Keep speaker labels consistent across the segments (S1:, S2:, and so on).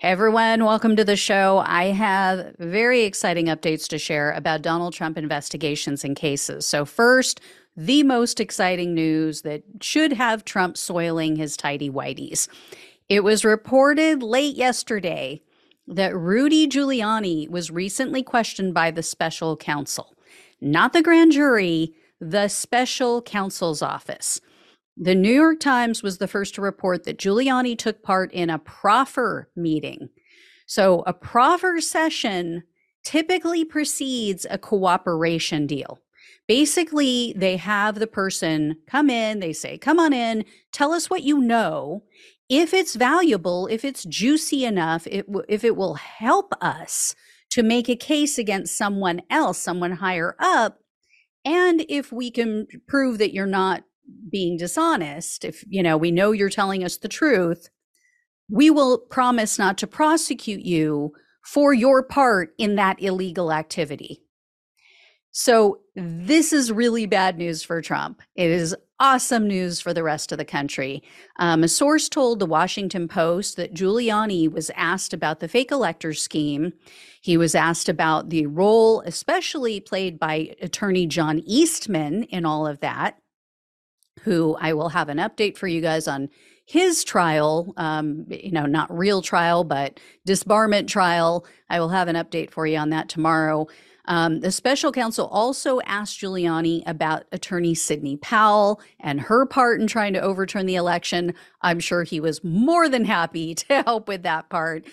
S1: Hey everyone, welcome to the show. I have very exciting updates to share about Donald Trump investigations and cases. So, first, the most exciting news that should have Trump soiling his tidy whities. It was reported late yesterday that Rudy Giuliani was recently questioned by the special counsel, not the grand jury, the special counsel's office. The New York Times was the first to report that Giuliani took part in a proffer meeting. So, a proffer session typically precedes a cooperation deal. Basically, they have the person come in, they say, Come on in, tell us what you know. If it's valuable, if it's juicy enough, it w- if it will help us to make a case against someone else, someone higher up, and if we can prove that you're not being dishonest, if you know we know you're telling us the truth, we will promise not to prosecute you for your part in that illegal activity. So, this is really bad news for Trump. It is awesome news for the rest of the country. Um, a source told the Washington Post that Giuliani was asked about the fake elector scheme. He was asked about the role, especially played by attorney John Eastman in all of that who I will have an update for you guys on his trial, um, you know, not real trial, but disbarment trial. I will have an update for you on that tomorrow. Um, the special counsel also asked Giuliani about attorney Sidney Powell and her part in trying to overturn the election. I'm sure he was more than happy to help with that part.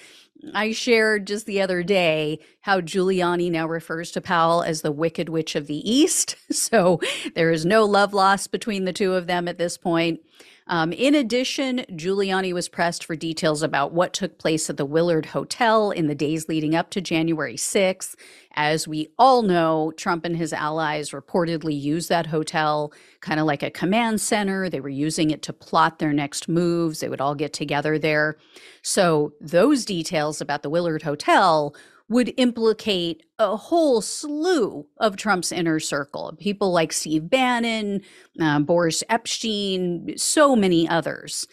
S1: I shared just the other day how Giuliani now refers to Powell as the Wicked Witch of the East. So there is no love lost between the two of them at this point. Um, in addition, Giuliani was pressed for details about what took place at the Willard Hotel in the days leading up to January 6th. As we all know, Trump and his allies reportedly used that hotel kind of like a command center. They were using it to plot their next moves. They would all get together there. So, those details about the Willard Hotel would implicate a whole slew of Trump's inner circle people like Steve Bannon, uh, Boris Epshteyn, so many others.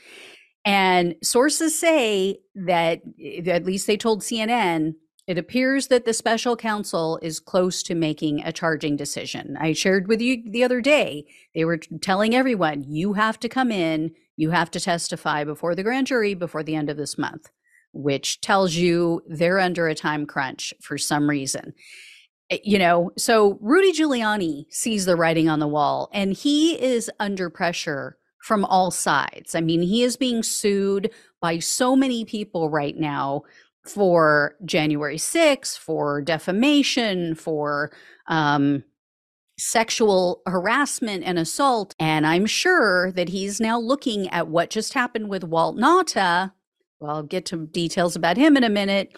S1: And sources say that, at least they told CNN, it appears that the special counsel is close to making a charging decision. I shared with you the other day, they were telling everyone, you have to come in, you have to testify before the grand jury before the end of this month which tells you they're under a time crunch for some reason. Eh, you know, so Rudy Giuliani sees the writing on the wall and he is under pressure from all sides. I mean, he is being sued by so many people right now for January 6th, for defamation, for um, sexual harassment and assault. And I'm sure that he's now looking at what just happened with Walt Nauta well, I'll get to details about him in a minute.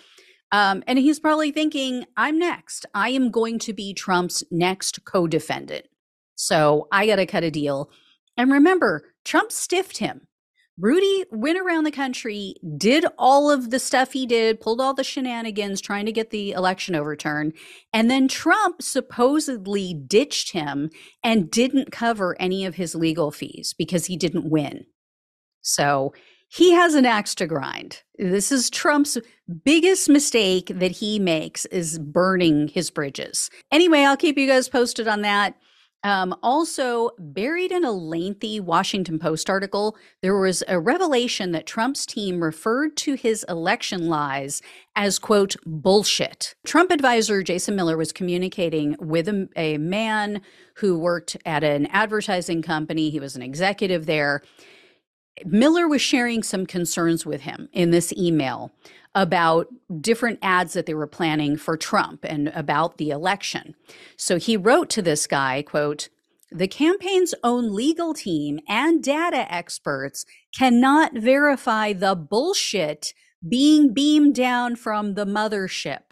S1: Um, and he's probably thinking, I'm next. I am going to be Trump's next co defendant. So I got to cut a deal. And remember, Trump stiffed him. Rudy went around the country, did all of the stuff he did, pulled all the shenanigans trying to get the election overturned. And then Trump supposedly ditched him and didn't cover any of his legal fees because he didn't win. So he has an axe to grind. This is Trump's biggest mistake that he makes is burning his bridges. Anyway, I'll keep you guys posted on that. Um, also, buried in a lengthy Washington Post article, there was a revelation that Trump's team referred to his election lies as, quote, bullshit. Trump advisor Jason Miller was communicating with a, a man who worked at an advertising company. He was an executive there. Miller was sharing some concerns with him in this email about different ads that they were planning for Trump and about the election. So he wrote to this guy, quote, the campaign's own legal team and data experts cannot verify the bullshit being beamed down from the mothership.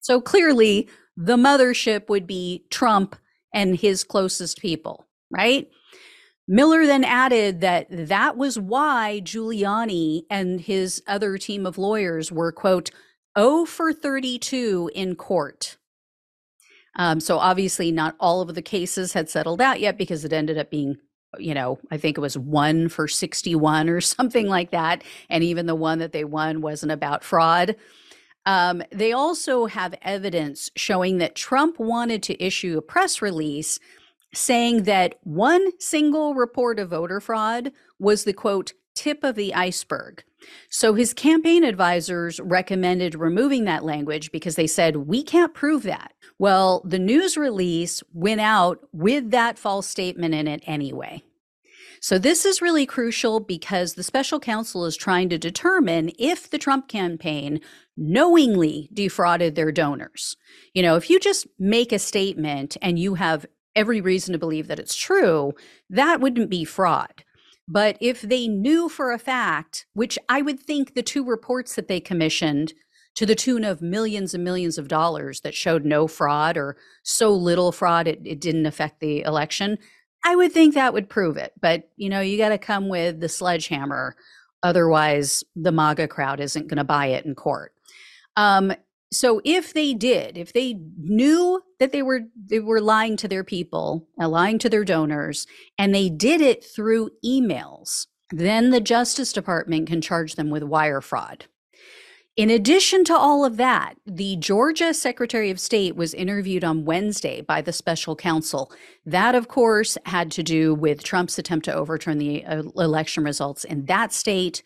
S1: So clearly, the mothership would be Trump and his closest people, right? Miller then added that that was why Giuliani and his other team of lawyers were, quote, 0 for 32 in court. Um, so obviously, not all of the cases had settled out yet because it ended up being you know, I think it was one for 61 or something like that. And even the one that they won wasn't about fraud. Um, they also have evidence showing that Trump wanted to issue a press release saying that one single report of voter fraud was the quote, tip of the iceberg. So his campaign advisors recommended removing that language because they said, we can't prove that. Well, the news release went out with that false statement in it anyway. So, this is really crucial because the special counsel is trying to determine if the Trump campaign knowingly defrauded their donors. You know, if you just make a statement and you have every reason to believe that it's true, that wouldn't be fraud. But if they knew for a fact, which I would think the two reports that they commissioned to the tune of millions and millions of dollars that showed no fraud or so little fraud it, it didn't affect the election, I would think that would prove it. But, you know, you got to come with the sledgehammer. Otherwise, the MAGA crowd isn't going to buy it in court. Um, so if they did, if they knew that they were they were lying to their people, uh, lying to their donors, and they did it through emails, then the Justice Department can charge them with wire fraud. In addition to all of that, the Georgia Secretary of State was interviewed on Wednesday by the special counsel. That, of course, had to do with Trump's attempt to overturn the uh, election results in that state.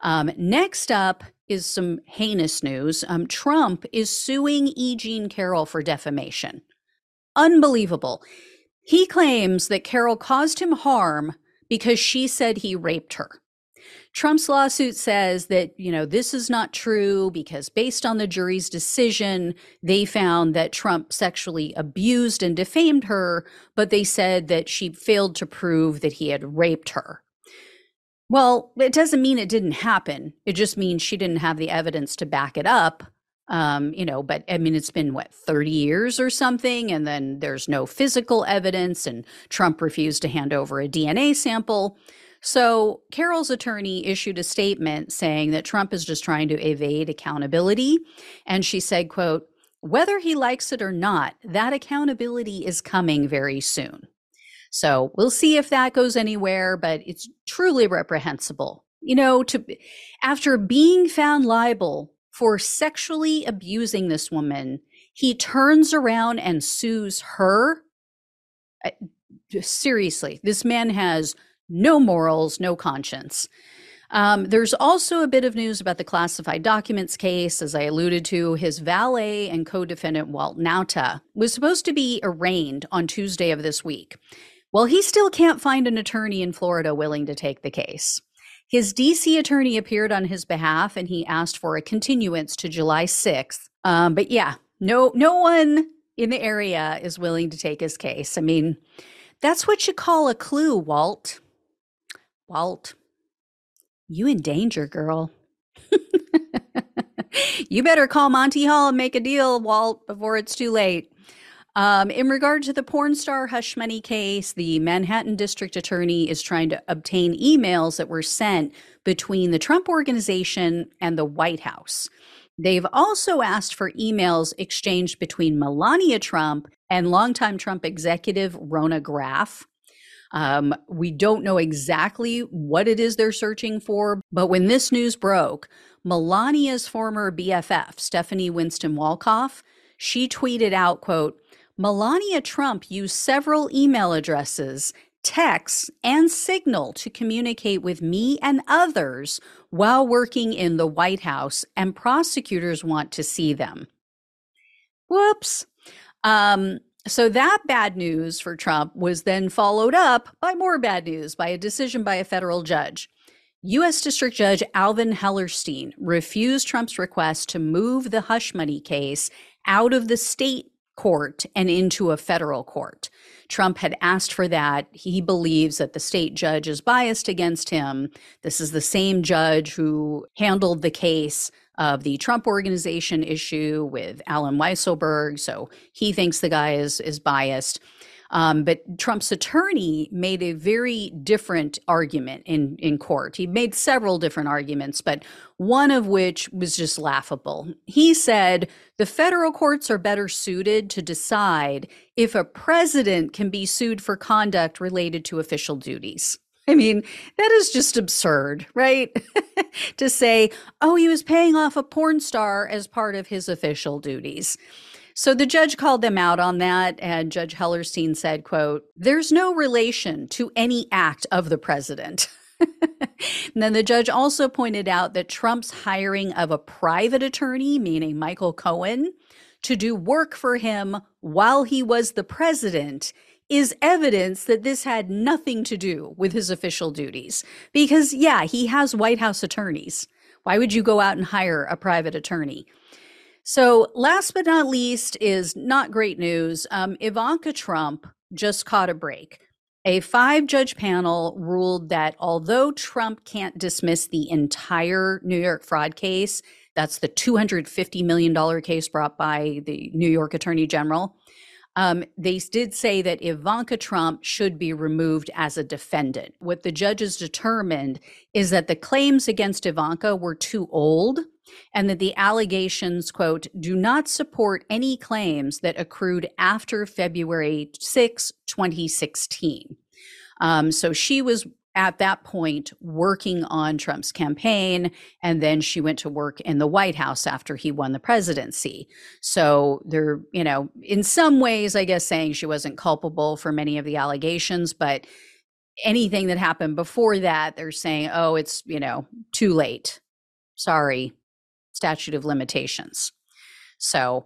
S1: Um, next up is some heinous news. Um, Trump is suing E. Jean Carroll for defamation. Unbelievable. He claims that Carroll caused him harm because she said he raped her. Trump's lawsuit says that, you know, this is not true because based on the jury's decision, they found that Trump sexually abused and defamed her, but they said that she failed to prove that he had raped her. Well, it doesn't mean it didn't happen. It just means she didn't have the evidence to back it up. Um, you know, but I mean, it's been what, 30 years or something, and then there's no physical evidence, and Trump refused to hand over a DNA sample. So Carroll's attorney issued a statement saying that Trump is just trying to evade accountability. And she said, quote, whether he likes it or not, that accountability is coming very soon. So we'll see if that goes anywhere, but it's truly reprehensible. You know, to after being found liable for sexually abusing this woman, he turns around and sues her. Seriously, this man has no morals, no conscience. Um, there's also a bit of news about the classified documents case. As I alluded to, his valet and co defendant, Walt Nauta, was supposed to be arraigned on Tuesday of this week. Well, he still can't find an attorney in Florida willing to take the case. His DC attorney appeared on his behalf and he asked for a continuance to July 6th. Um, but yeah, no, no one in the area is willing to take his case. I mean, that's what you call a clue, Walt. Walt, you in danger, girl. you better call Monty Hall and make a deal, Walt, before it's too late. Um, in regard to the porn star hush money case, the Manhattan District Attorney is trying to obtain emails that were sent between the Trump organization and the White House. They've also asked for emails exchanged between Melania Trump and longtime Trump executive Rona Graff. Um, we don't know exactly what it is they're searching for, but when this news broke, Melania's former BFF, Stephanie Winston Wolkoff, she tweeted out, quote, Melania Trump used several email addresses, texts, and Signal to communicate with me and others while working in the White House, and prosecutors want to see them. Whoops. Um, so that bad news for Trump was then followed up by more bad news by a decision by a federal judge. U.S. District Judge Alvin Hellerstein refused Trump's request to move the hush money case out of the state court and into a federal court. Trump had asked for that. He believes that the state judge is biased against him. This is the same judge who handled the case of the Trump organization issue with Allen Weisselberg. So he thinks the guy is is biased. Um, but Trump's attorney made a very different argument in, in court. He made several different arguments, but one of which was just laughable. He said the federal courts are better suited to decide if a president can be sued for conduct related to official duties. I mean, that is just absurd, right? to say, oh, he was paying off a porn star as part of his official duties. So the judge called them out on that and Judge Hellerstein said, quote, there's no relation to any act of the president. and then the judge also pointed out that Trump's hiring of a private attorney, meaning Michael Cohen, to do work for him while he was the president is evidence that this had nothing to do with his official duties. Because, yeah, he has White House attorneys. Why would you go out and hire a private attorney? So, last but not least, is not great news. Um, Ivanka Trump just caught a break. A five judge panel ruled that although Trump can't dismiss the entire New York fraud case, that's the $250 million case brought by the New York Attorney General, um, they did say that Ivanka Trump should be removed as a defendant. What the judges determined is that the claims against Ivanka were too old and that the allegations, quote, do not support any claims that accrued after February 6, 2016. Um, so she was at that point working on Trump's campaign. And then she went to work in the White House after he won the presidency. So they're, you know, in some ways, I guess, saying she wasn't culpable for many of the allegations, but anything that happened before that, they're saying, oh, it's, you know, too late. Sorry, statute of limitations. So,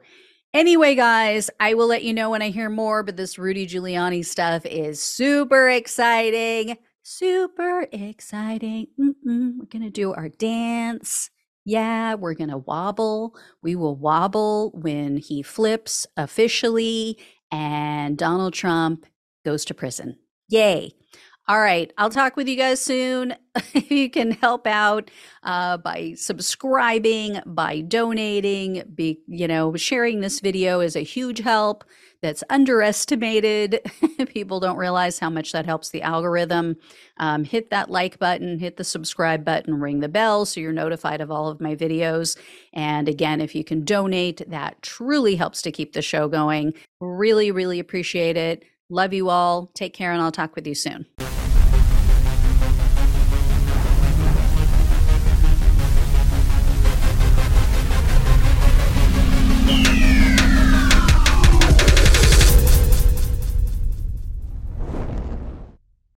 S1: Anyway, guys, I will let you know when I hear more, but this Rudy Giuliani stuff is super exciting super exciting. Mm-mm. We're going to do our dance. Yeah, we're going to wobble. We will wobble when he flips officially and Donald Trump goes to prison. Yay. All right. I'll talk with you guys soon. If you can help out uh, by subscribing, by donating, be, you know, sharing this video is a huge help that's underestimated. People don't realize how much that helps the algorithm. Um, hit that like button, hit the subscribe button, ring the bell so you're notified of all of my videos. And again, if you can donate, that truly helps to keep the show going. Really, really appreciate it. Love you all. Take care, and I'll talk with you soon.